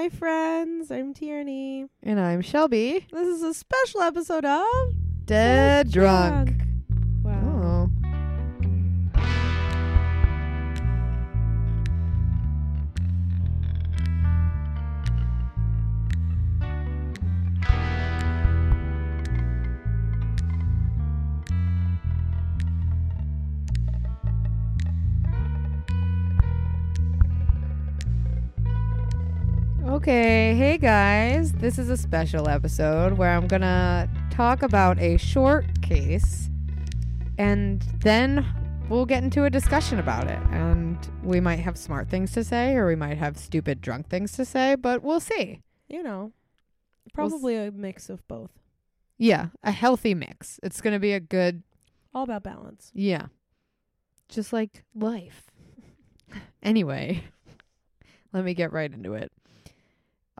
Hi, friends. I'm Tierney. And I'm Shelby. This is a special episode of Dead Drunk. Wow. Okay, hey guys. This is a special episode where I'm gonna talk about a short case and then we'll get into a discussion about it. And we might have smart things to say or we might have stupid drunk things to say, but we'll see. You know, We'll s- probably a mix of both. Yeah, a healthy mix. It's gonna be a good, All about balance. yeah, just like life. anyway, let me get right into it.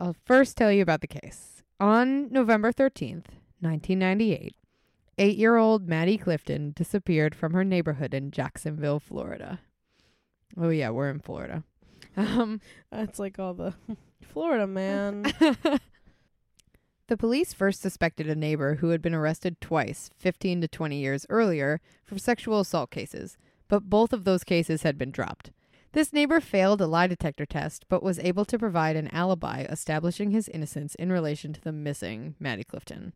I'll first tell you about the case. On November 13th, 1998, eight year old Maddie Clifton disappeared from her neighborhood in Jacksonville, Florida. Oh, yeah, we're in Florida. Um, That's like all the Florida man. the police first suspected a neighbor who had been arrested twice, 15 to 20 years earlier, for sexual assault cases, but both of those cases had been dropped. This neighbor failed a lie detector test, but was able to provide an alibi establishing his innocence in relation to the missing Maddie Clifton.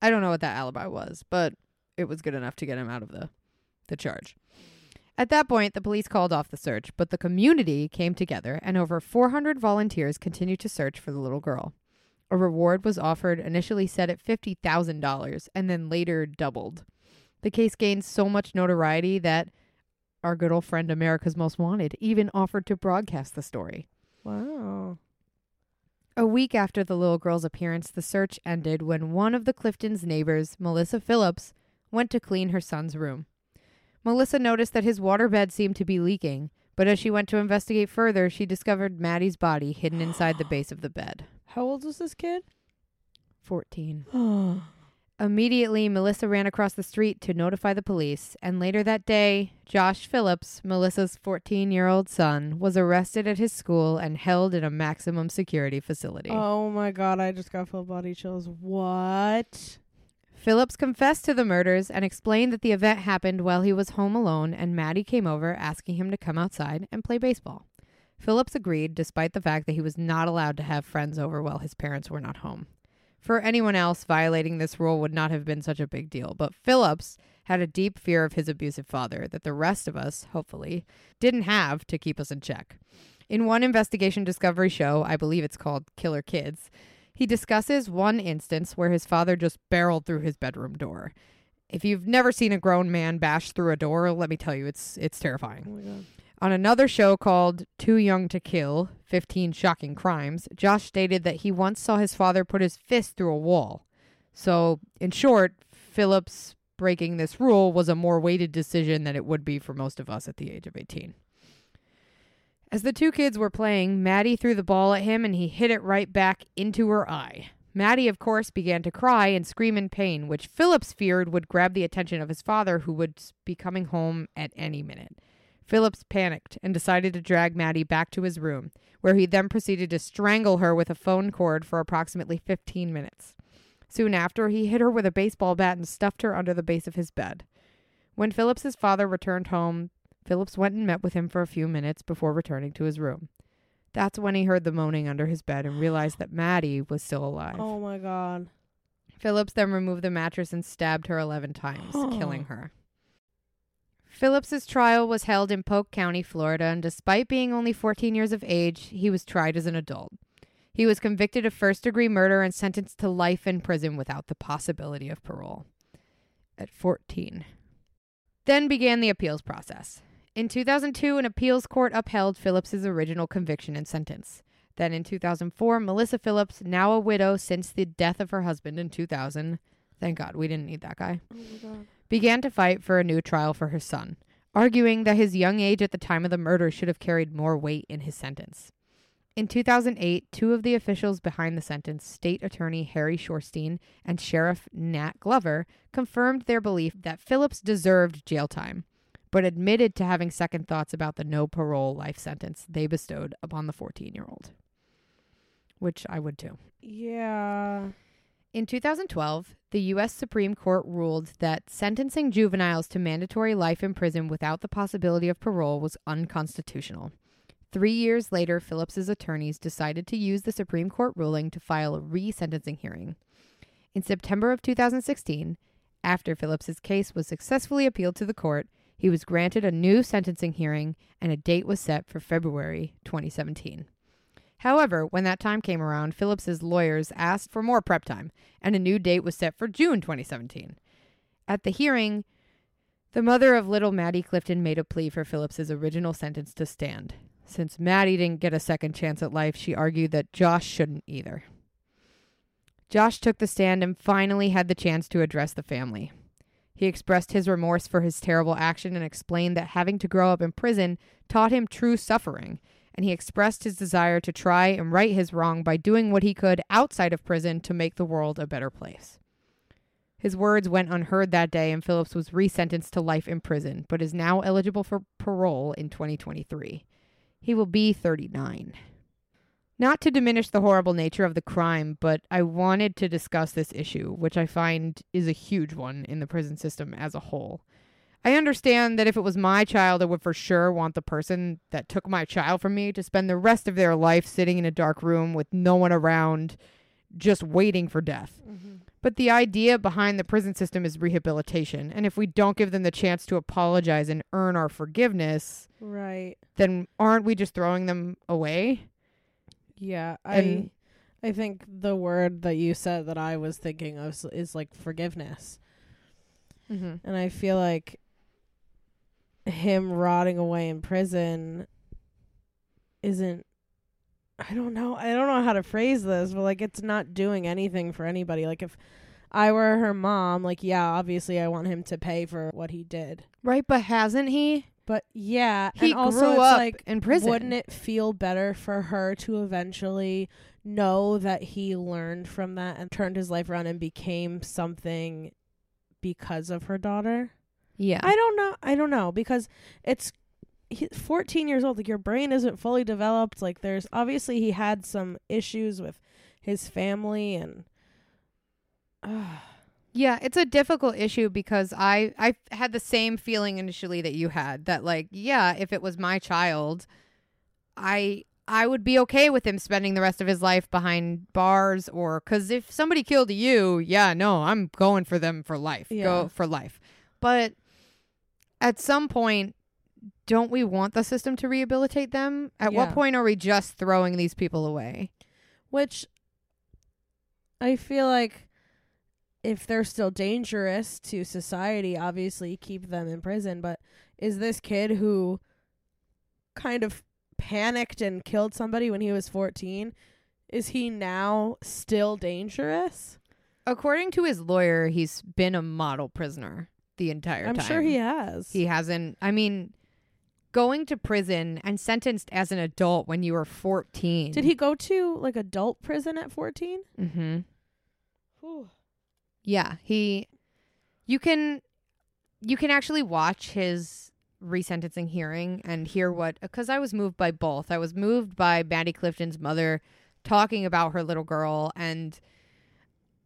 I don't know what that alibi was, but it was good enough to get him out of the, the charge. At that point, the police called off the search, but the community came together and over 400 volunteers continued to search for the little girl. A reward was offered, initially set at $50,000 and then later doubled. The case gained so much notoriety that our good old friend America's Most Wanted even offered to broadcast the story. wow. A week after the little girl's appearance, the search ended when one of the Clifton's neighbors, Melissa Phillips, went to clean her son's room. Melissa noticed that his waterbed seemed to be leaking, but as she went to investigate further, she discovered Maddie's body hidden inside the base of the bed. How old was this kid? 14. Immediately, Melissa ran across the street to notify the police, and later that day, Josh Phillips, Melissa's 14 year old son, was arrested at his school and held in a maximum security facility. oh my god, I just got full body chills. What? Phillips confessed to the murders and explained that the event happened while he was home alone and Maddie came over asking him to come outside and play baseball. Phillips agreed despite the fact that he was not allowed to have friends over while his parents were not home. For anyone else, violating this rule would not have been such a big deal, but Phillips had a deep fear of his abusive father that the rest of us, hopefully, didn't have to keep us in check. In one investigation discovery show, I believe it's called Killer Kids, he discusses one instance where his father just barreled through his bedroom door. If you've never seen a grown man bash through a door, let me tell you, it's it's terrifying. Oh my god. On another show called Too Young to Kill 15 Shocking Crimes, Josh stated that he once saw his father put his fist through a wall. So, in short, Phillips breaking this rule was a more weighted decision than it would be for most of us at the age of 18. As the two kids were playing, Maddie threw the ball at him and he hit it right back into her eye. Maddie, of course, began to cry and scream in pain, which Phillips feared would grab the attention of his father, who would be coming home at any minute. Phillips panicked and decided to drag Maddie back to his room, where he then proceeded to strangle her with a phone cord for approximately 15 minutes. Soon after, he hit her with a baseball bat and stuffed her under the base of his bed. When Phillips's father returned home, Phillips went and met with him for a few minutes before returning to his room. That's when he heard the moaning under his bed and realized that Maddie was still alive. Oh my god. Phillips then removed the mattress and stabbed her 11 times, killing her. Phillips's trial was held in Polk County, Florida, and despite being only 14 years of age, he was tried as an adult. He was convicted of first degree murder and sentenced to life in prison without the possibility of parole. At 14. Then began the appeals process. In 2002, an appeals court upheld Phillips's original conviction and sentence. Then in 2004, Melissa Phillips, now a widow since the death of her husband in 2000, thank God we didn't need that guy, Oh. Began to fight for a new trial for her son, arguing that his young age at the time of the murder should have carried more weight in his sentence. In 2008, two of the officials behind the sentence, State Attorney Harry Shorstein and Sheriff Nat Glover, confirmed their belief that Phillips deserved jail time, but admitted to having second thoughts about the no parole life sentence they bestowed upon the 14 year old. which I would too. Yeah. In 2012, the U.S. Supreme Court ruled that sentencing juveniles to mandatory life in prison without the possibility of parole was unconstitutional. Three years later, Phillips's attorneys decided to use the Supreme Court ruling to file a re-sentencing hearing. In September of 2016, after Phillips's case was successfully appealed to the court, he was granted a new sentencing hearing and a date was set for February 2017. However, when that time came around, Phillips's lawyers asked for more prep time, and a new date was set for June 2017. At the hearing, the mother of little Maddie Clifton made a plea for Phillips's original sentence to stand. Since Maddie didn't get a second chance at life, she argued that Josh shouldn't either. Josh took the stand and finally had the chance to address the family. He expressed his remorse for his terrible action and explained that having to grow up in prison taught him true suffering and he expressed his desire to try and right his wrong by doing what he could outside of prison to make the world a better place. His words went unheard that day, and Phillips was resentenced to life in prison, but is now eligible for parole in 2023. He will be 39. Not to diminish the horrible nature of the crime, but I wanted to discuss this issue, which I find is a huge one in the prison system as a whole. I understand that if it was my child, I would for sure want the person that took my child from me to spend the rest of their life sitting in a dark room with no one around, just waiting for death. Mm-hmm. But the idea behind the prison system is rehabilitation. And if we don't give them the chance to apologize and earn our forgiveness, Right. then aren't we just throwing them away? Yeah. And- I I think the word that you said that I was thinking of is, is like forgiveness. Mm-hmm. And I feel like him rotting away in prison isn't I don't know. I don't know how to phrase this, but like it's not doing anything for anybody. Like if I were her mom, like yeah, obviously I want him to pay for what he did. Right, but hasn't he? But yeah, He and also grew it's up like in prison. wouldn't it feel better for her to eventually know that he learned from that and turned his life around and became something because of her daughter? Yeah. I don't know. I don't know because it's he's 14 years old. Like your brain isn't fully developed. Like there's obviously he had some issues with his family and uh, Yeah, it's a difficult issue because I I had the same feeling initially that you had that like yeah, if it was my child, I I would be okay with him spending the rest of his life behind bars or cuz if somebody killed you, yeah, no, I'm going for them for life. Yeah. Go for life. But at some point don't we want the system to rehabilitate them? At what point are we just throwing these people away? which I feel like if they're still dangerous to society, obviously keep them in prison. But is this kid who kind of panicked and killed somebody when he was 14, is he now still dangerous? According to his lawyer, he's been a model prisoner the entire time. I'm sure he has. He hasn't. I mean, going to prison and sentenced as an adult when you were 14. Did he go to like adult prison at 14? Mm-hmm. Yeah, he. You can, you can actually watch his resentencing hearing and hear what. Because I was moved by both. I was moved by Maddie Clifton's mother talking about her little girl, and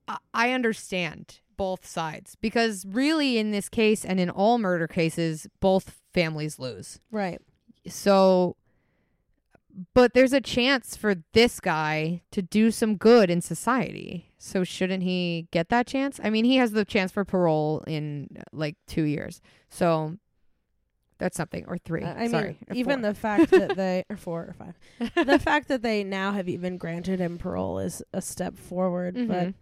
I, I understand both sides because really, in this case and in all murder cases, both families lose. Right. So, but there's a chance for this guy to do some good in society. So, shouldn't he get that chance? I mean, he has the chance for parole in uh, like two years. So, that's something, or three. I I Sorry, mean, even four. the fact that they or four or five, the fact that they now have even granted him parole is a step forward. But Mhm.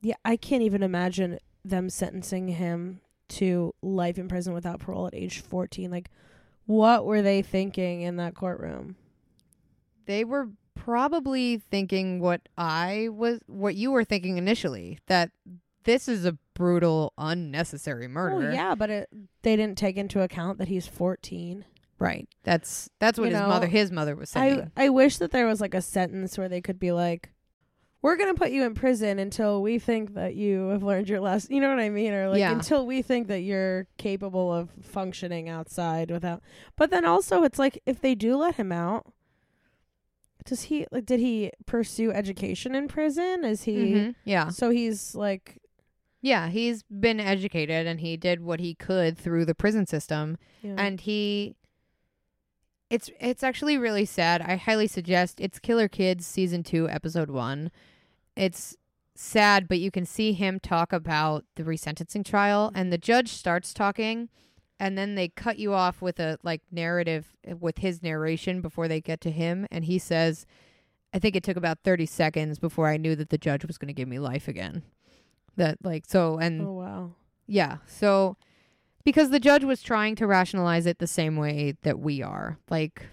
Yeah, I can't even imagine them sentencing him to life in prison without parole at age fourteen. Like, what were they thinking in that courtroom? they were probably thinking what I was, what you were thinking initially that this is a brutal, unnecessary oh, murder. Oh yeah, but it, they didn't take into account that he's fourteen. right. That's that's what You his know, mother, his mother was saying. I I wish that there was like a sentence where they could be like, "We're gonna put you in prison until we think that you have learned your lesson." You know what I mean? Or like Yeah. until we think that you're capable of functioning outside without. But then also, it's like if they do let him out, does he like did he pursue education in prison? Is he Mhm. Yeah. so he's like Yeah, he's been educated and he did what he could through the prison system yeah. and he it's it's actually really sad. I highly suggest it's Killer Kids season 2 episode 1. It's sad, but you can see him talk about the resentencing trial and the judge starts talking and then they cut you off with a like narrative uh, with his narration before they get to him and he says I think it took about 30 seconds before I knew that the judge was going to give me life again. That like so and oh wow. yeah. So because the judge was trying to rationalize it the same way that we are. Like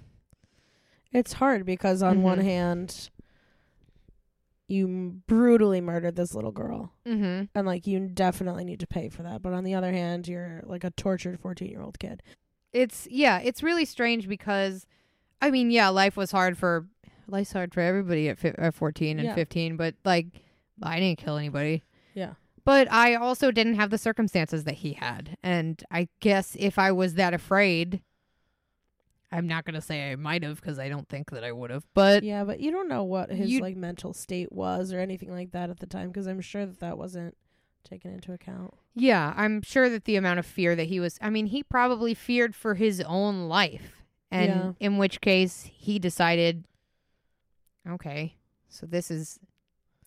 It's hard because on one Mhm. hand you brutally murdered this little girl mhm. and like you definitely need to pay for that, but on the other hand you're like a tortured 14-year-old kid. it's yeah, it's really strange because I mean, yeah, life was hard for life's hard for everybody at, fi- at 14 and Yeah. 15, but like I didn't kill anybody. Yeah. But I also didn't have the circumstances that he had. And I guess if I was that afraid, I'm not going to say I might have because I don't think that I would have. But yeah, but you don't know what his you- like mental state was or anything like that at the time because I'm sure that that wasn't taken into account. Yeah, I'm sure that the amount of fear that he was I mean, he probably feared for his own life. And Yeah. in which case he decided okay, so this is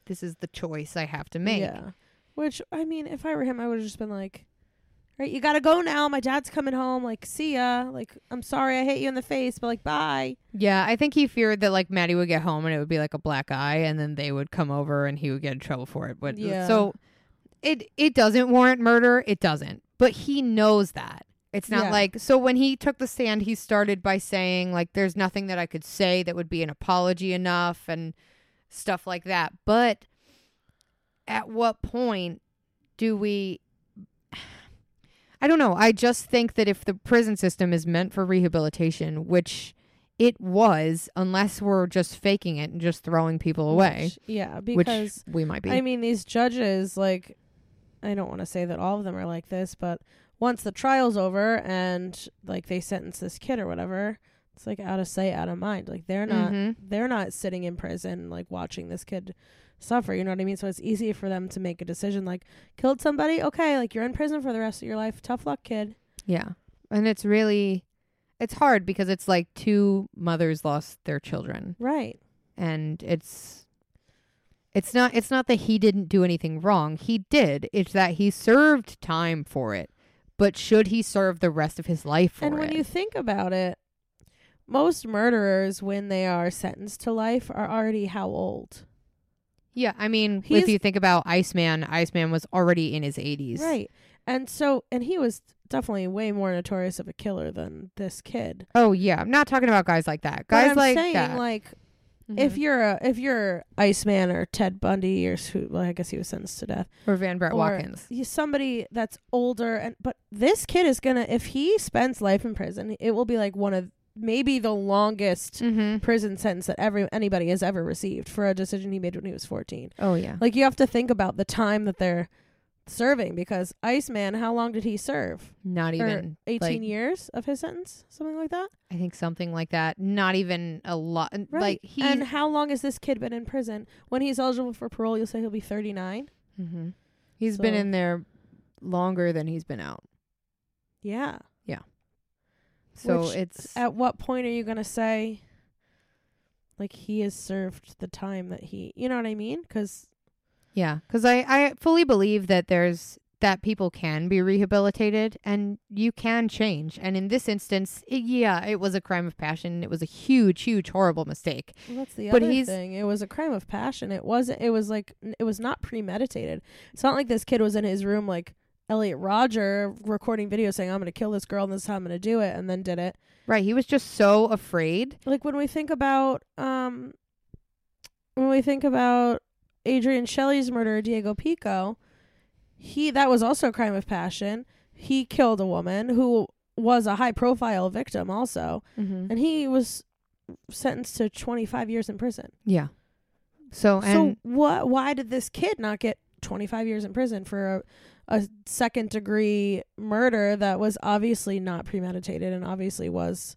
this is the choice I have to make. Yeah. Which I mean, if I were him, I would have just been like, "Right, you gotta go now. My dad's coming home. Like, see ya. Like, I'm sorry I hit you in the face, but like, bye." Yeah, I think he feared that like Maddie would get home and it would be like a black eye and then they would come over and he would get in trouble for it. But uh, Yeah. so it it doesn't warrant murder, it doesn't. But he knows that. It's not Yeah. like so when he took the stand he started by saying like there's nothing that I could say that would be an apology enough and stuff like that. But at what point do we I don't know. I just think that if the prison system is meant for rehabilitation, which it was, unless we're just faking it and just throwing people away, Which- yeah, because we might be. I mean, these judges, like, I don't want to say that all of them are like this, but once the trial's over and like they sentence this kid or whatever, it's like out of sight, out of mind. Like they're not Mhm. they're not sitting in prison like watching this kid suffer, you know what I mean? So it's easy for them to make a decision like killed somebody, okay, like you're in prison for the rest of your life. Tough luck, kid. Yeah. And it's really it's hard because it's like two mothers lost their children Right. and it's it's not it's not that he didn't do anything wrong. He did. It's that he served time for it. But should he serve the rest of his life for it? and when you think about it, most murderers when they are sentenced to life are already how old? Yeah, I mean, He's- if you think about Iceman, Iceman was already in his 80s. Right. And so and he was definitely way more notorious of a killer than this kid. Oh yeah, I'm not talking about guys like that. But Guys I'm like saying that. like if Mhm. you're a if you're Iceman or Ted Bundy or who well, I guess he was sentenced to death. or Van Brett or Watkins. you somebody that's older and but this kid is gonna if he spends life in prison, it will be like one of maybe the longest Mm-hmm. prison sentence that every anybody has ever received for a decision he made when he was 14. Oh yeah. Like you have to think about the time that they're serving because Iceman, how long did he serve? Not Or even 18 like- years of his sentence, something like that. I think something like that. Not even a lot. Right. Like he. and how long has this kid been in prison? When he's eligible for parole, you'll say he'll be 39. hmm He's been in there longer than he's been out. Yeah. So Which it's At what point are you going to say like he has served the time that he, you know what I mean? Cuz yeah, because I I fully believe that there's that people can be rehabilitated and you can change. And in this instance, it, yeah, it was a crime of passion. It was a huge, huge, horrible mistake. well, that's the But other he's- thing. It was a crime of passion. It wasn't it was like it was not premeditated. It's not like this kid was in his room like Elliot Rodger recording video saying I'm going to kill this girl and this is how I'm going to do it and then did it. Right. He was just so afraid. like when we think about um when we think about Adrienne Shelly's murderer Diego Pico, he that was also a crime of passion. He killed a woman who was a high profile victim also, Mm-hmm. and he was sentenced to 25 years in prison. Yeah. So and so what why did this kid not get 25 years in prison for a a second degree murder that was obviously not premeditated and obviously was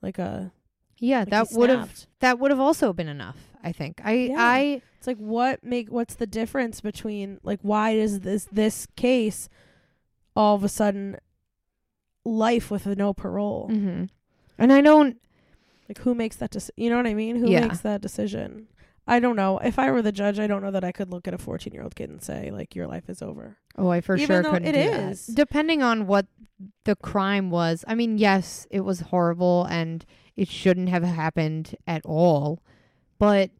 like a Yeah, Like, that would have that would have also been enough. I think. I Yeah. I It's like what make what's the difference between like why is this this case all of a sudden life with no parole? mhm. and I don't. Like who makes that decision? You know what I mean? Who Yeah. makes that decision? I don't know. If I were the judge, I don't know that I could look at a 14 year old kid and say like your life is over. Oh, I for Even sure though couldn't it do that. is. Depending on what the crime was. I mean, yes, it was horrible and it shouldn't have happened at all, but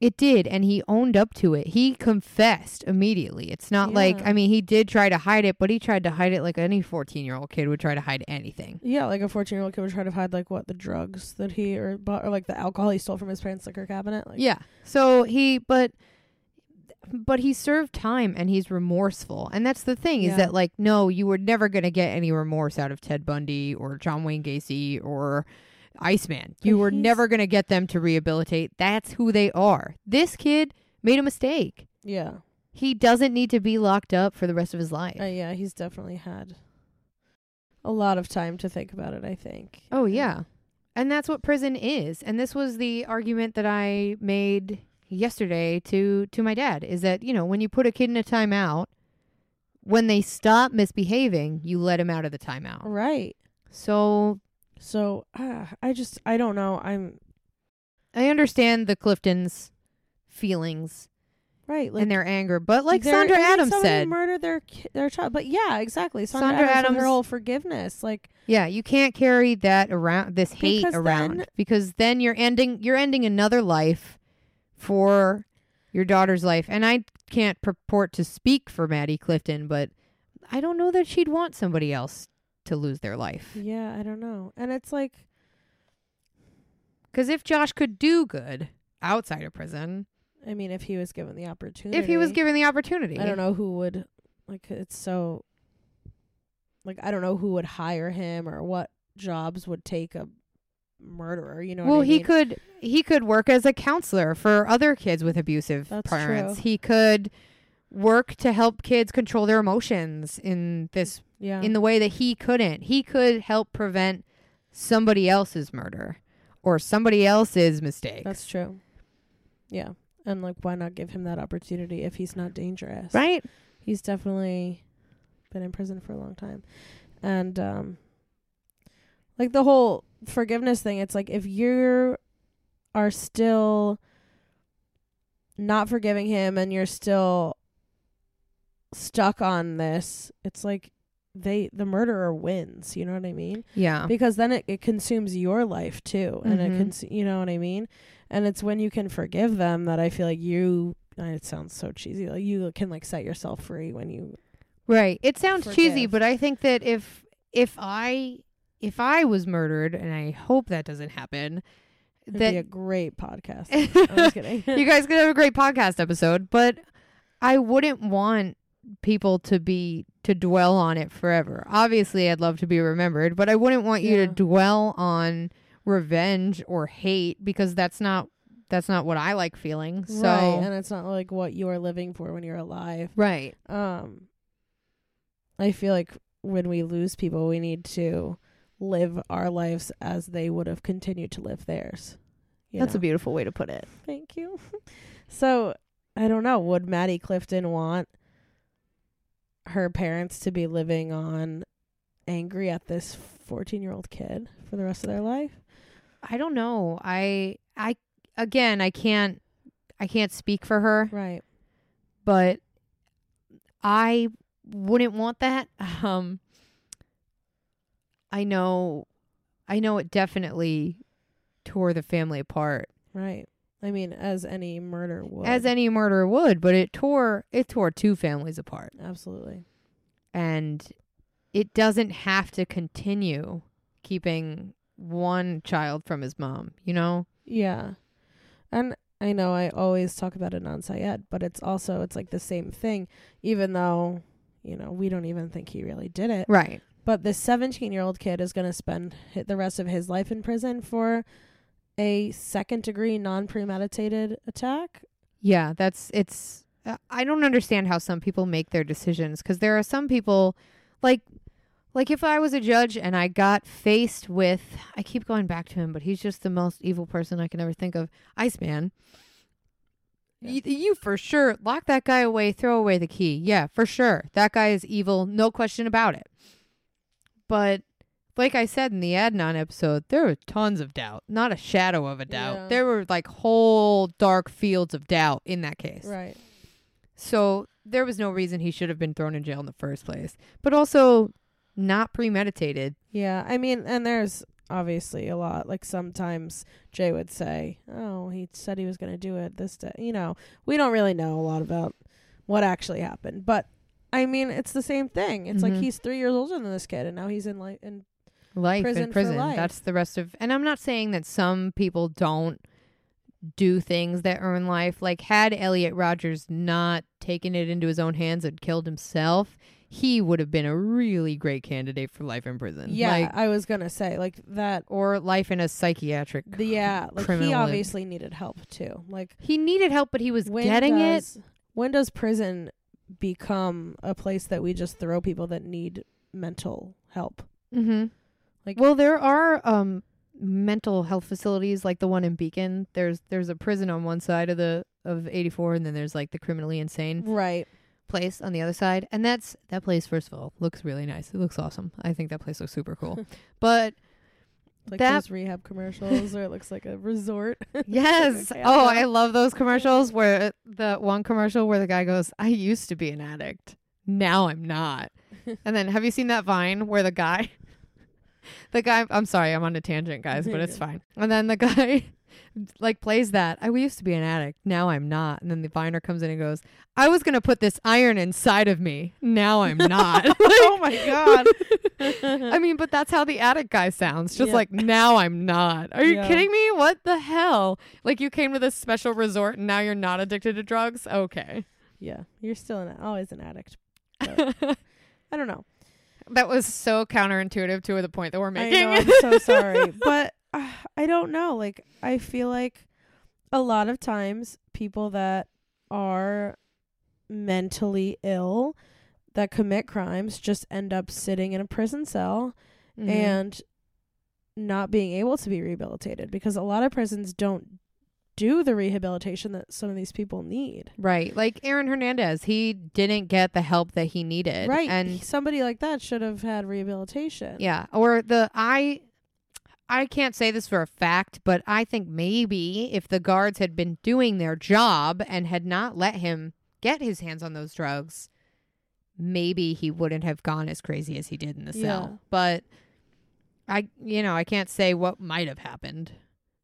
it did, and he owned up to it. He confessed immediately. It's not like I mean, he did try to hide it, but he tried to hide it like any fourteen-year-old kid would try to hide anything. Yeah, like a 14 year old kid would try to hide like what the drugs that he or bought or like the alcohol he stole from his parents' liquor cabinet. Like, Yeah. So he, but, but he served time and he's remorseful. And that's the thing is that, like, no, you were never going to get any remorse out of Ted Bundy or John Wayne Gacy or Iceman. You But were he's- never going to get them to rehabilitate. That's who they are. This kid made a mistake. yeah, He doesn't need to be locked up for the rest of his life. uh, yeah. He's definitely had a lot of time to think about it. I think. Oh yeah. And that's what prison is. And this was the argument that I made yesterday to to my dad is that, you know, when you put a kid in a timeout, when they stop misbehaving, you let him out of the timeout. Right. So So uh, I just I don't know. I'm I understand the Cliftons feelings right. Like and their anger, but like Sandra Adams said, murdered their their child. But yeah, exactly. Sandra, Sandra Adams, Adams- her whole forgiveness, like yeah, you can't carry that around this hate Because around then- because then you're ending you're ending another life for your daughter's life. And I can't purport to speak for Maddie Clifton, but I don't know that she'd want somebody else to lose their life. yeah, I don't know. And it's like Cuz if Josh could do good outside of prison, I mean, if he was given the opportunity, if he was given the opportunity. I don't know who would like. It's so like I don't know who would hire him or what jobs would take a murderer. You know. well, what I he could he could work as a counselor for other kids with abusive That's parents. true. He could work to help kids control their emotions in this Yeah. in the way that he couldn't. He could help prevent somebody else's murder or somebody else's mistake. That's true. Yeah. And like, why not give him that opportunity if he's not dangerous? right. He's definitely been in prison for a long time, and um, like the whole forgiveness thing. It's like if you are are still not forgiving him and you're still stuck on this, it's like they the murderer wins. You know what I mean? Yeah. because then it, it consumes your life too and Mhm. it cons- you know what i mean and it's when you can forgive them that i feel like you it sounds so cheesy like you can like set yourself free when you Right. It sounds cheesy, but I think that if if I if I was murdered and I hope that doesn't happen, it'd be that a great podcast i'm just kidding you guys could have a great podcast episode, but I wouldn't want people to be to dwell on it forever. Obviously, I'd love to be remembered, but I wouldn't want you Yeah. to dwell on revenge or hate because that's not that's not what I like feeling. So right and it's not like what you are living for when you're alive right. um i feel like when we lose people we need to live our lives as they would have continued to live theirs you That's know? a beautiful way to put it. Thank you. so I don't know. Would Maddie Clifton want her parents to be living on angry at this fourteen-year-old kid for the rest of their life? I don't know. I I again, I can't I can't speak for her, Right. but I wouldn't want that. Um I know I know it definitely tore the family apart Right. I mean, as any murder would. as any murder would, but it tore it tore two families apart. absolutely. And it doesn't have to continue keeping one child from his mom, you know? Yeah. And I know I always talk about it on Syed, but it's also it's like the same thing, even though, you know, we don't even think he really did it. Right. But this 17 year old kid is going to spend the rest of his life in prison for a second degree non premeditated attack. Yeah, that's it's. Uh, I don't understand how some people make their decisions because there are some people, like Like if I was a judge and I got faced with, I keep going back to him, but he's just the most evil person I can ever think of. Iceman. Yeah. You, you for sure lock that guy away, throw away the key. Yeah, for sure. That guy is evil, no question about it. But like I said in the Adnan episode, there were tons of doubt, not a shadow of a doubt. Yeah. There were like whole dark fields of doubt in that case. Right. So there was no reason he should have been thrown in jail in the first place. But also not premeditated. Yeah. I mean, and there's obviously a lot. Like sometimes Jay would say, "Oh, he said he was going to do it this day." You know, we don't really know a lot about what actually happened, but I mean, it's the same thing. It's like Mhm. he's three years older than this kid, and now he's in like in Life Prison in prison. life. That's the rest of and I'm not saying that some people don't do things that earn life. Like had Elliot Rodgers not taken it into his own hands and killed himself, he would have been a really great candidate for life in prison. yeah. Like, I was gonna say like that. or life in a psychiatric. The, yeah, like he obviously needed help too. Like he needed help, but he was getting it. When does prison become a place that we just throw people that need mental help? Mm-hmm. Like- well, there are um mental health facilities like the one in Beacon. There's there's a prison on one side of the of 84, and then there's like the criminally insane Right. place on the other side. And that's that place. First of all, looks really nice. It looks awesome. I think that place looks super cool. but Like That- those rehab commercials, or it looks like a resort. yes, Okay, oh. I love those commercials where the one commercial where the guy goes, "I used to be an addict, now I'm not." and then have you seen that Vine where the guy? The guy, I'm sorry, I'm on a tangent, guys, but it's fine. And then the guy, like, plays that. I used to be an addict, now I'm not. And then the viner comes in and goes, "I was gonna put this iron inside of me, now I'm not." oh my god. I mean, but that's how the addict guy sounds. Just Yeah. like, now I'm not. Are you Yeah. kidding me? What the hell? Like, you came to this special resort and now you're not addicted to drugs? Okay. yeah, you're still an, always an addict. I don't know. That was so counterintuitive to the point that we're I making. know. I'm so sorry, but uh, I don't know. Like I feel like a lot of times people that are mentally ill that commit crimes just end up sitting in a prison cell Mhm. and not being able to be rehabilitated because a lot of prisons don't do the rehabilitation that some of these people need. right. Like Aaron Hernandez, he didn't get the help that he needed. Right. And somebody like that should have had rehabilitation. Yeah, or the I I can't say this for a fact, but I think maybe if the guards had been doing their job and had not let him get his hands on those drugs, maybe he wouldn't have gone as crazy as he did in the Yeah. cell. But I you know, I can't say what might have happened.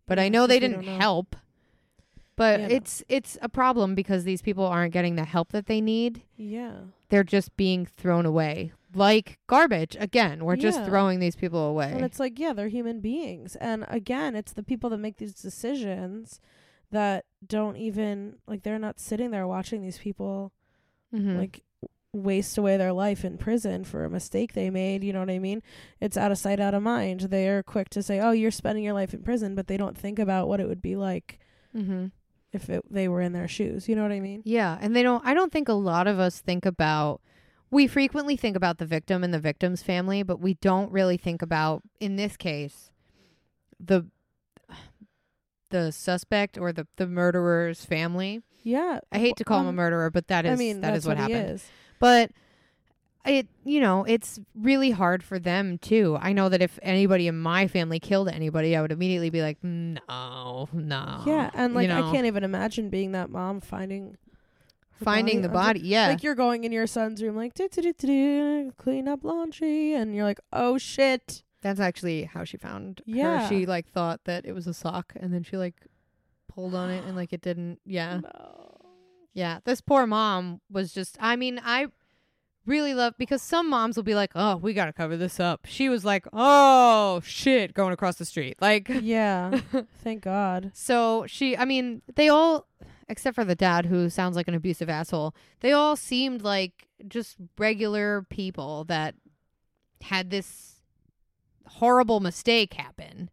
But I know they didn't know. help. But Yeah, it's it's a problem because these people aren't getting the help that they need Yeah. they're just being thrown away like garbage again we're just throwing these people away And it's like, yeah, they're human beings. And again, it's the people that make these decisions that don't even like they're not sitting there watching these people Mhm. like waste away their life in prison for a mistake they made, you know what I mean? It's out of sight, out of mind. They are quick to say, "Oh, you're spending your life in prison," but they don't think about what it would be like mm-hmm. If it, they were in their shoes. You know what I mean? yeah and they don't i don't think a lot of us think about we frequently think about the victim and the victim's family but we don't really think about in this case the the suspect or the the murderer's family Yeah. i hate to call him a Um, murderer but that is I mean, that's is what, he happened is. but it you know it's really hard for them too. I know that if anybody in my family killed anybody i would immediately be like no no Yeah, and you like know, I can't even imagine being that mom finding finding the I'm body yeah. Like you're going in your son's room, like do do do do do, clean up laundry, and you're like, oh shit. that's actually how she found Yeah. her she like thought that it was a sock and then she like pulled on it and like it didn't. Yeah. No. yeah this poor mom was just i mean i really love because some moms will be like oh we gotta cover this up she was like oh shit going across the street like Yeah. Thank God. So she, I mean, they all, except for the dad who sounds like an abusive asshole, they all seemed like just regular people that had this horrible mistake happen.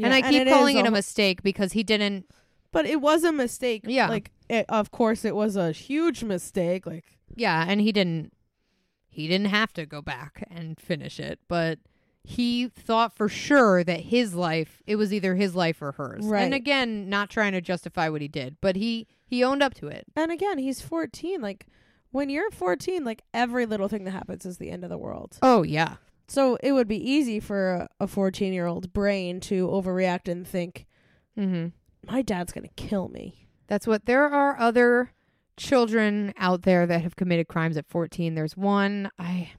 and I keep it is calling it a mistake because he didn't. But it was a mistake. Yeah. Like it, of course it was a huge mistake. Like Yeah, and he didn't. He didn't have to go back and finish it, but he thought for sure that his life it was either his life or hers. Right. And again, not trying to justify what he did, but he he owned up to it. And again, he's 14. Like when you're 14, like every little thing that happens is the end of the world. Oh yeah. So it would be easy for a 14 year old brain to overreact and think, Mhm. my dad's going to kill me. That's what there are other children out there that have committed crimes at 14. There's one I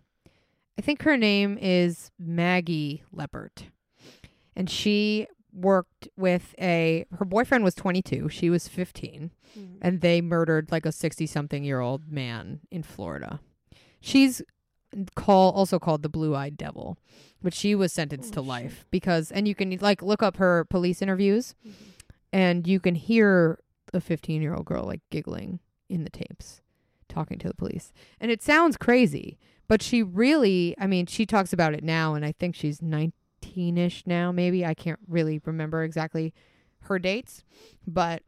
I think her name is Maggie Leppert. And she worked with a her boyfriend was 22, she was 15, mm-hmm. and they murdered like a 60 something year old man in Florida. She's call also called the blue-eyed devil, but she was sentenced Oh, to shit. life because and you can like look up her police interviews mm-hmm. and you can hear a 15 year old girl like giggling in the tapes talking to the police. And it sounds crazy but she really i mean she talks about it now and i think she's 19ish now maybe. I can't really remember exactly her dates but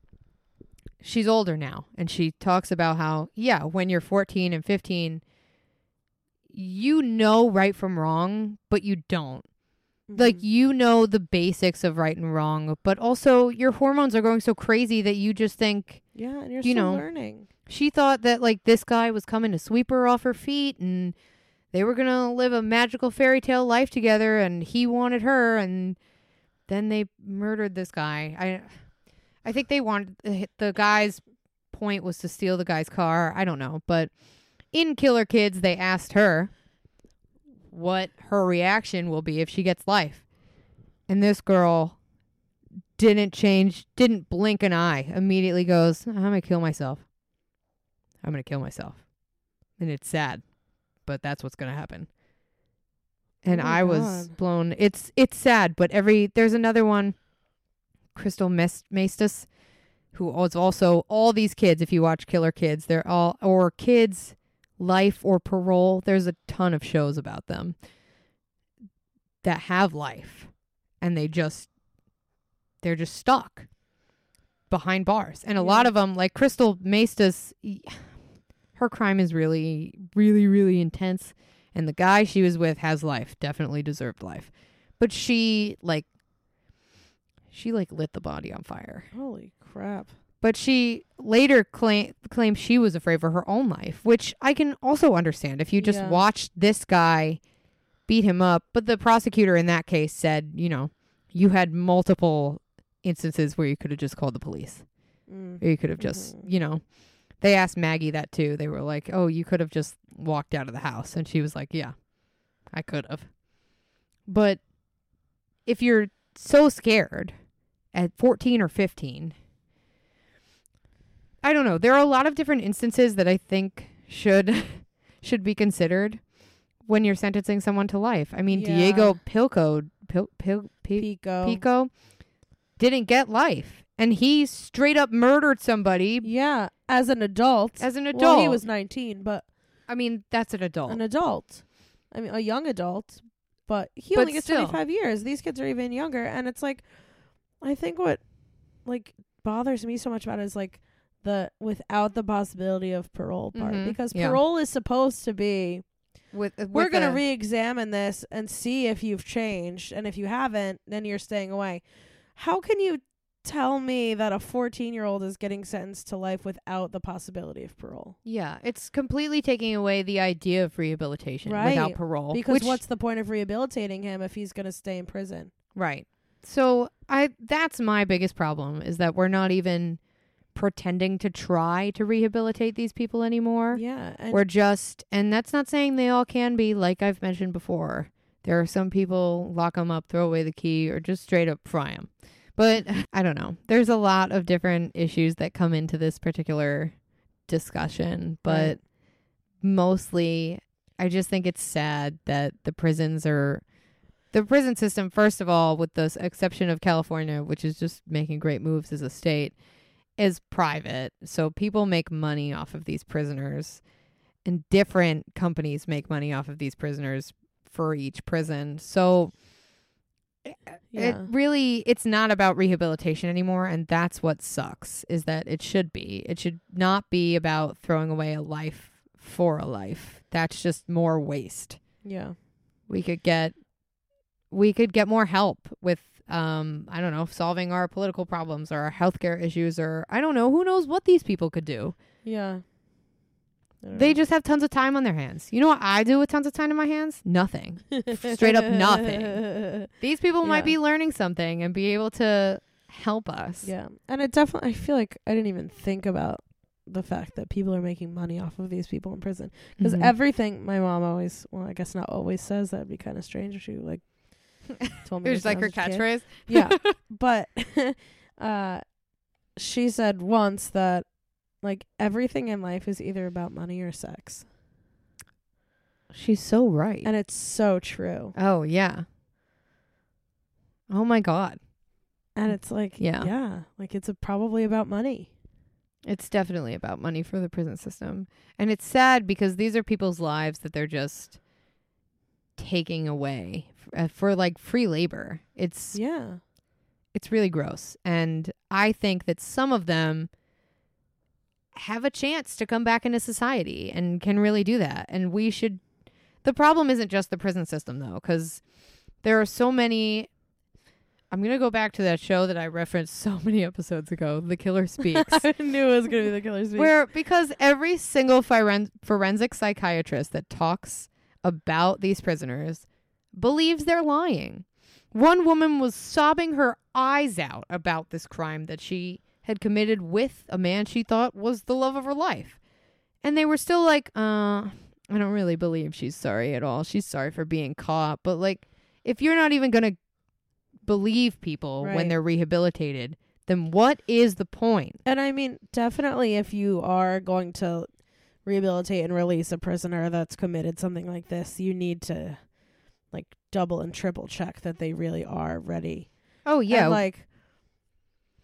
she's older now and she talks about how yeah when you're 14 and 15 you know right from wrong but you don't like Mhm. you know the basics of right and wrong, but also your hormones are going so crazy that you just think yeah, and you're you still know, learning. she thought that like this guy was coming to sweep her off her feet and they were going to live a magical fairy tale life together and he wanted her and then they murdered this guy. I I think they wanted the guy's point was to steal the guy's car. I don't know, but in Killer Kids they asked her what her reaction will be if she gets life. And this girl didn't change, didn't blink an eye. Immediately goes, "I'm going to kill myself. I'm going to kill myself." And it's sad, but that's what's going to happen. And Oh I was blown. It's it's sad, but every there's another one Crystal Mes- Maestas who was also all these kids if you watch Killer Kids, they're all or kids life or parole. There's a ton of shows about them that have life and they just they're just stuck behind bars. And a lot of them like Crystal Maestas her crime is really really really intense and the guy she was with has life, definitely deserved life. But she like she like lit the body on fire. Holy crap. But she later claim, claimed she was afraid for her own life, which I can also understand if you just Yeah. watched this guy beat him up. But the prosecutor in that case said, you know, you had multiple instances where you could have just called the police. Mm. Or you could have just, Mhm. you know, they asked Maggie that too. They were like, oh, you could have just walked out of the house. And she was like, yeah, I could have. But if you're so scared at 14 or 15, I don't know. There are a lot of different instances that I think should should be considered when you're sentencing someone to life. I mean, Yeah. Diego Pillco, Pil, Pil, Pi- Pico. Pico didn't get life, and he straight up murdered somebody Yeah, as an adult. as an adult. Well, he was 19, but I mean, that's an adult. an adult. I mean, a young adult, but he But only gets still. 25 years. These kids are even younger, and it's like, I think what like bothers me so much about it is like the without the possibility of parole part Mhm, because yeah. parole is supposed to be with, uh, we're going to a- re-examine this and see if you've changed and if you haven't then you're staying away how can you tell me that a 14 year old is getting sentenced to life without the possibility of parole yeah, it's completely taking away the idea of rehabilitation without parole. because which, what's the point of rehabilitating him if he's going to stay in prison right? So I that's my biggest problem is that we're not even pretending to try to rehabilitate these people anymore. yeah and We're just, and that's not saying they all can be. Like I've mentioned before, there are some people lock them up, throw away the key, or just straight up fry them. But I don't know. There's a lot of different issues that come into this particular discussion, but Right. mostly I just think it's sad that the prisons are the prison system first of all with the exception of California which is just making great moves as a state is private. So people make money off of these prisoners and different companies make money off of these prisoners for each prison. So eh, eh, it really it's not about rehabilitation anymore and that's what sucks is that it should be. It should not be about throwing away a life for a life. That's just more waste. Yeah. We could get we could get more help with um I don't know, solving our political problems or our healthcare issues or I don't know, who knows what these people could do. Yeah. They know. just have tons of time on their hands. You know what I do with tons of time in my hands? Nothing. straight up nothing. These people might be learning something and be able to help us. Yeah. And it definitely I feel like I didn't even think about the fact that people are making money off of these people in prison because Mhm. everything my mom always well I guess not always says that'd be kind of strange if she like told me it was like her I was a kid. catchphrase. yeah but uh she said once that like everything in life is either about money or sex She's so right. and it's so true oh yeah. Oh my god. and it's like Yeah. yeah like it's a, probably about money It's definitely about money for the prison system. And it's sad because these are people's lives that they're just taking away f- uh, for like free labor. It's yeah it's really gross. And I think that some of them have a chance to come back into society and can really do that. And we should. The problem isn't just the prison system, though, because there are so many. I'm going to go back to that show that I referenced so many episodes ago, The Killer Speaks. I knew it was gonna be the killer's speech. Where because every single foren- forensic psychiatrist that talks about these prisoners believes they're lying. One woman was sobbing her eyes out about this crime that she had committed with a man she thought was the love of her life. And they were still like, uh, I don't really believe she's sorry at all. She's sorry for being caught. But like, if you're not even going to believe people when they're rehabilitated, then what is the point? And I mean, definitely, if you are going to rehabilitate and release a prisoner that's committed something like this, you need to like double and triple check that they really are ready. Oh, yeah. And, like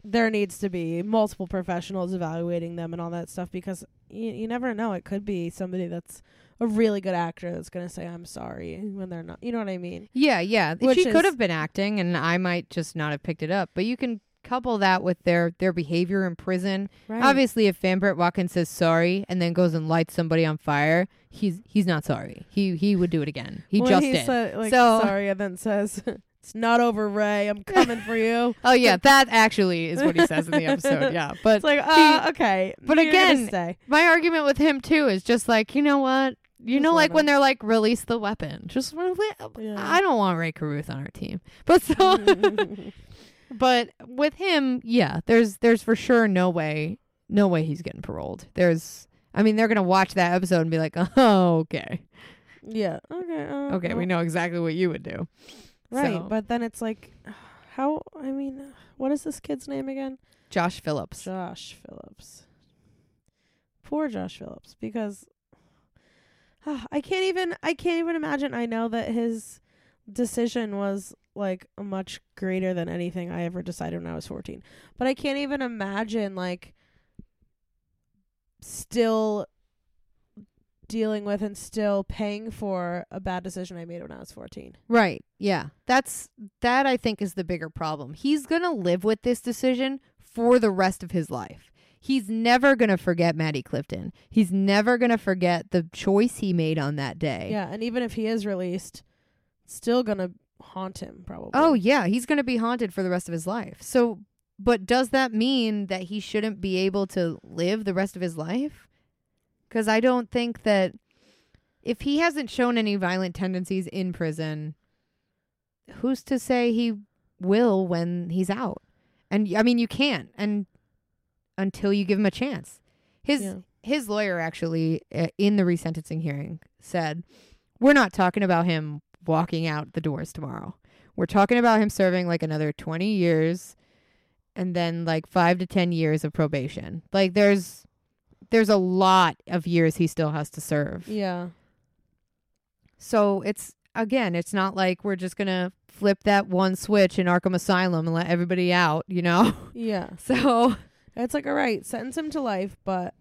there needs to be multiple professionals evaluating them and all that stuff because you, you never know. It could be somebody that's a really good actor that's going to say I'm sorry when they're not. You know what I mean? Yeah, yeah. Which she could have been acting and I might just not have picked it up. But you can couple that with their their behavior in prison. Right. Obviously if Van Brett Watkins says sorry and then goes and lights somebody on fire, he's he's not sorry. He he would do it again. He when just he did. said, like, So- sorry, and then says, "It's not over, Ray. I'm coming for you." oh yeah, that actually is what he says in the episode. Yeah. But It's like, uh, okay, but you're again, my argument with him too is just like, you know what? You Just know, like when they're like, release the weapon. Just wanna Yeah. I don't want Rae Carruth on our team. But so But with him, yeah, there's there's for sure no way no way he's getting paroled. There's I mean, they're gonna watch that episode and be like, Oh, okay. yeah. Okay. Uh, Okay, we know exactly what you would do. Right, So- but then it's like, how? I mean, what is this kid's name again? Josh Phillips. Josh Phillips. Poor Josh Phillips, because I can't even. I can't even imagine. I know that his decision was like much greater than anything I ever decided when I was 14. But I can't even imagine like still dealing with and still paying for a bad decision I made when I was 14. Right. Yeah. That's that I think is the bigger problem. He's going to live with this decision for the rest of his life. He's never going to forget Maddie Clifton. He's never going to forget the choice he made on that day. Yeah, and even if he is released, still going to haunt him probably. Oh yeah, he's going to be haunted for the rest of his life. So, but does that mean that he shouldn't be able to live the rest of his life? Cuz I don't think that if he hasn't shown any violent tendencies in prison, who's to say he will when he's out? And I mean, you can't and until you give him a chance. His Yeah. his lawyer actually uh, in the resentencing hearing said, "We're not talking about him walking out the doors tomorrow. We're talking about him serving like another 20 years and then like 5 to 10 years of probation. Like there's there's a lot of years he still has to serve. Yeah. So it's again, it's not like we're just going to flip that one switch in Arkham Asylum and let everybody out, you know? Yeah. So It's like, all right, sentence him to life, but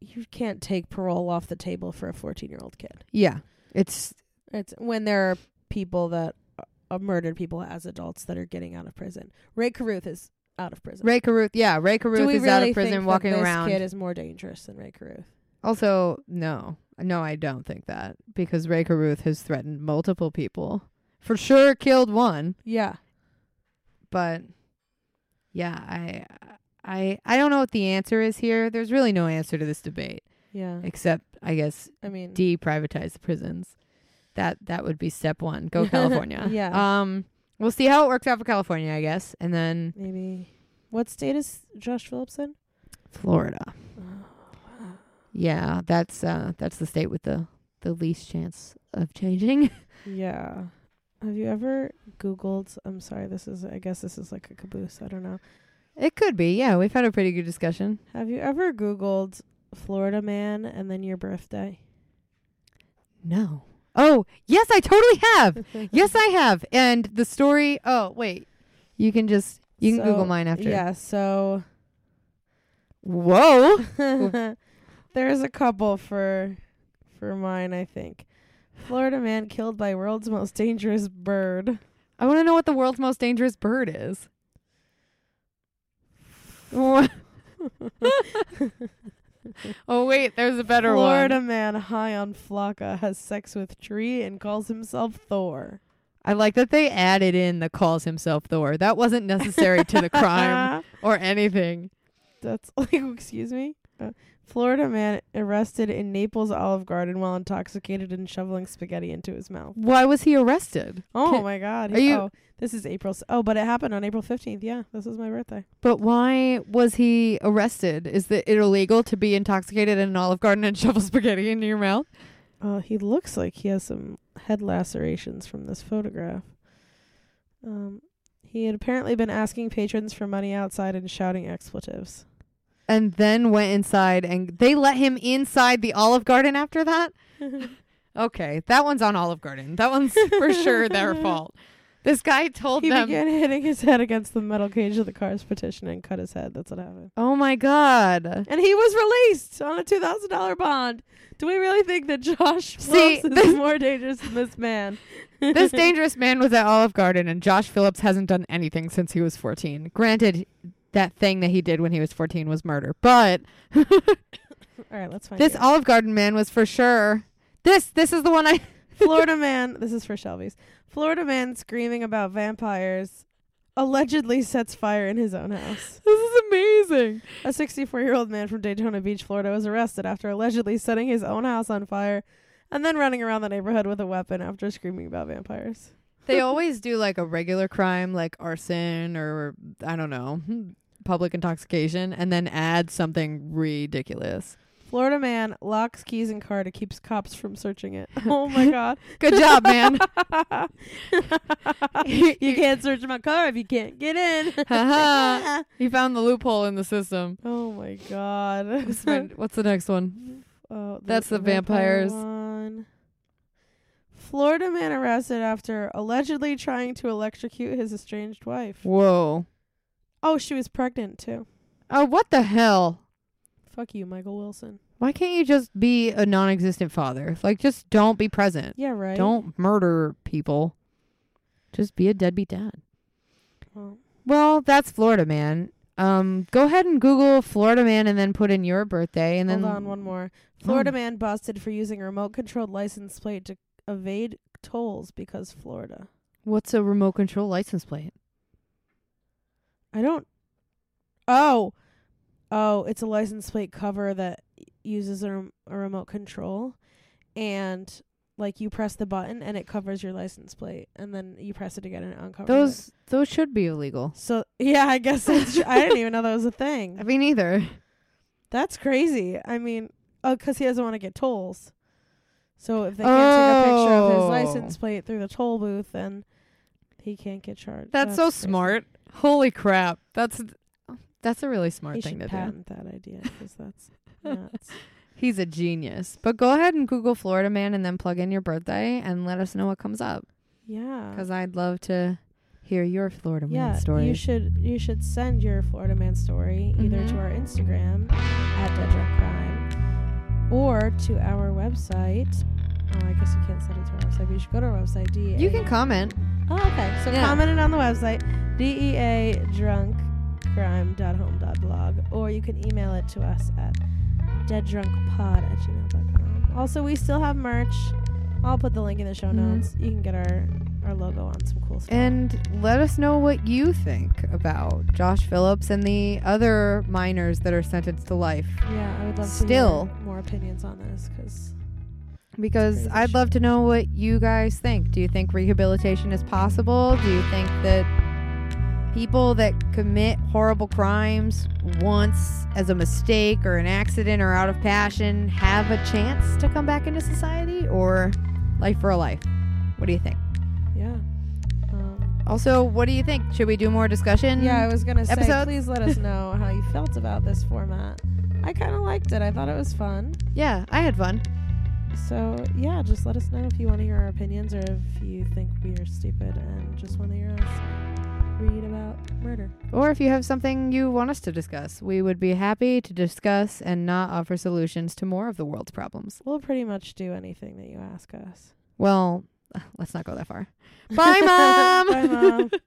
you can't take parole off the table for a 14 year old kid. yeah, it's It's when there are people that uh, murdered people as adults that are getting out of prison. Rae Carruth is out of prison. Rae Carruth. Yeah, Rae Carruth is really out of think prison that walking this around. kid is more dangerous than Rae Carruth? Also, no. No, I don't think that because Rae Carruth has threatened multiple people. For sure killed one, Yeah. but yeah, I I I don't know what the answer is here. There's really no answer to this debate Yeah. except I guess I mean, deprivatize the prisons. That that would be step 1. Go California. Yeah. Um we'll see how it works out for California, I guess, and then maybe. What state is Josh Phillips in? Florida. Yeah, that's uh that's the state with the the least chance of changing. Yeah. Have you ever Googled? I'm sorry, this is, I guess this is like a caboose. I don't know. It could be. Yeah, we've had a pretty good discussion. Have you ever Googled Florida man and then your birthday? No. Oh, yes, I totally have. yes, I have. And the story. Oh, wait. You can just you can So, Google mine after. Yeah, so Whoa. there's a couple for for mine, I think. Florida man killed by world's most dangerous bird. I want to know what the world's most dangerous bird is. Oh wait, there's a better one. Florida man high on flakka has sex with tree and calls himself Thor. I like that they added in the calls himself Thor. That wasn't necessary to the crime or anything. That's like, excuse me. Uh, Florida man arrested in Naples Olive Garden while intoxicated and shoveling spaghetti into his mouth. Why was he arrested? Oh Can- my God! are you- Oh, this is April. s- Oh, but it happened on April fifteenth. Yeah, this is my birthday. But why was he arrested? Is it illegal to be intoxicated in an Olive Garden and shovel spaghetti into your mouth? Uh, he looks like he has some head lacerations from this photograph. Um, he had apparently been asking patrons for money outside and shouting expletives. And then went inside and they let him inside the Olive Garden after that? Okay, that one's on Olive Garden. That one's for sure their fault. This guy told he them, He began hitting his head against the metal cage of the car's petition and cut his head. That's what happened. "Oh my god." And he was released on a two thousand dollar bond. Do we really think that Josh See, Phillips is more dangerous than this man? this dangerous man was at Olive Garden and Josh Phillips hasn't done anything since he was 14. Granted, that thing that he did when he was 14 was murder, but All right, let's find this it. Olive Garden man was for sure. This this is the one I Florida man. This is for Shelby's. Florida man screaming about vampires allegedly sets fire in his own house. This is amazing. A 64 year old man from Daytona Beach, Florida, was arrested after allegedly setting his own house on fire and then running around the neighborhood with a weapon after screaming about vampires. They always do like a regular crime like arson or I don't know, public intoxication and then add something ridiculous. Florida man locks keys in car to keep cops from searching it. Oh my god. Good job, man. you can't search my car if you can't get in. He found the loophole in the system. oh my god. What's the next one? Oh, That's the vampire vampires. one. Florida man arrested after allegedly trying to electrocute his estranged wife. Whoa. Oh, she was pregnant too. Oh, what the hell? Fuck you, Michael Wilson. Why can't you just be a non-existent father? Like, just don't be present. Yeah, right. Don't murder people. Just be a deadbeat dad. Well, Well, that's Florida man. Um, go ahead and Google Florida man and then put in your birthday and hold then on, one more. Florida Oh. man busted for using a remote-controlled license plate to evade tolls because Florida. What's a remote control license plate? I don't. Oh, oh, it's a license plate cover that uses a, rem- a remote control, and like you press the button and it covers your license plate, and then you press it again and it uncovers it. Those those should be illegal. So yeah, I guess that's. Tr- I didn't even know that was a thing. I mean, either. That's crazy. I mean, oh, 'cause he doesn't want to get tolls. So if they can't take a picture of his Oh. license plate through the toll booth, then he can't get charged. That's, so crazy. smart. Holy crap. That's that's a really smart He thing to do. patent that idea 'cause that's nuts. He's a genius. But go ahead and Google Florida man and then plug in your birthday and let us know what comes up. Yeah. Because I'd love to hear your Florida yeah, man story. you should you should send your Florida man story either Mhm. to our Instagram at Dead Drunk Crime or to our website. Oh, I guess you can't send it to our website, but you should go to our website. You can comment. Oh, okay. So Yeah. comment it on the website, DEA drunk crime.home.blog, or you can email it to us at deaddrunkpod at gmail.com. Also, we still have merch. I'll put the link in the show Mhm. notes. You can get our, our logo on some cool stuff. And let us know what you think about Josh Phillips and the other minors that are sentenced to life. yeah, I would love Still. more opinions on this because Because I'd love to know what you guys think. Do you think rehabilitation is possible? Do you think that people that commit horrible crimes once as a mistake or an accident or out of passion have a chance to come back into society or life for a life? What do you think? yeah. Um, Also, what do you think? Should we do more discussion? yeah, I was gonna say, episodes? please let us know how you felt about this format. I kind of liked it. I thought it was fun. Yeah, I had fun. So yeah, just let us know if you want to hear our opinions or if you think we are stupid and just want to hear us read about murder. Or if you have something you want us to discuss, we would be happy to discuss and not offer solutions to more of the world's problems. We'll pretty much do anything that you ask us. Well, let's not go that far. Bye, Mom. Bye, Mom.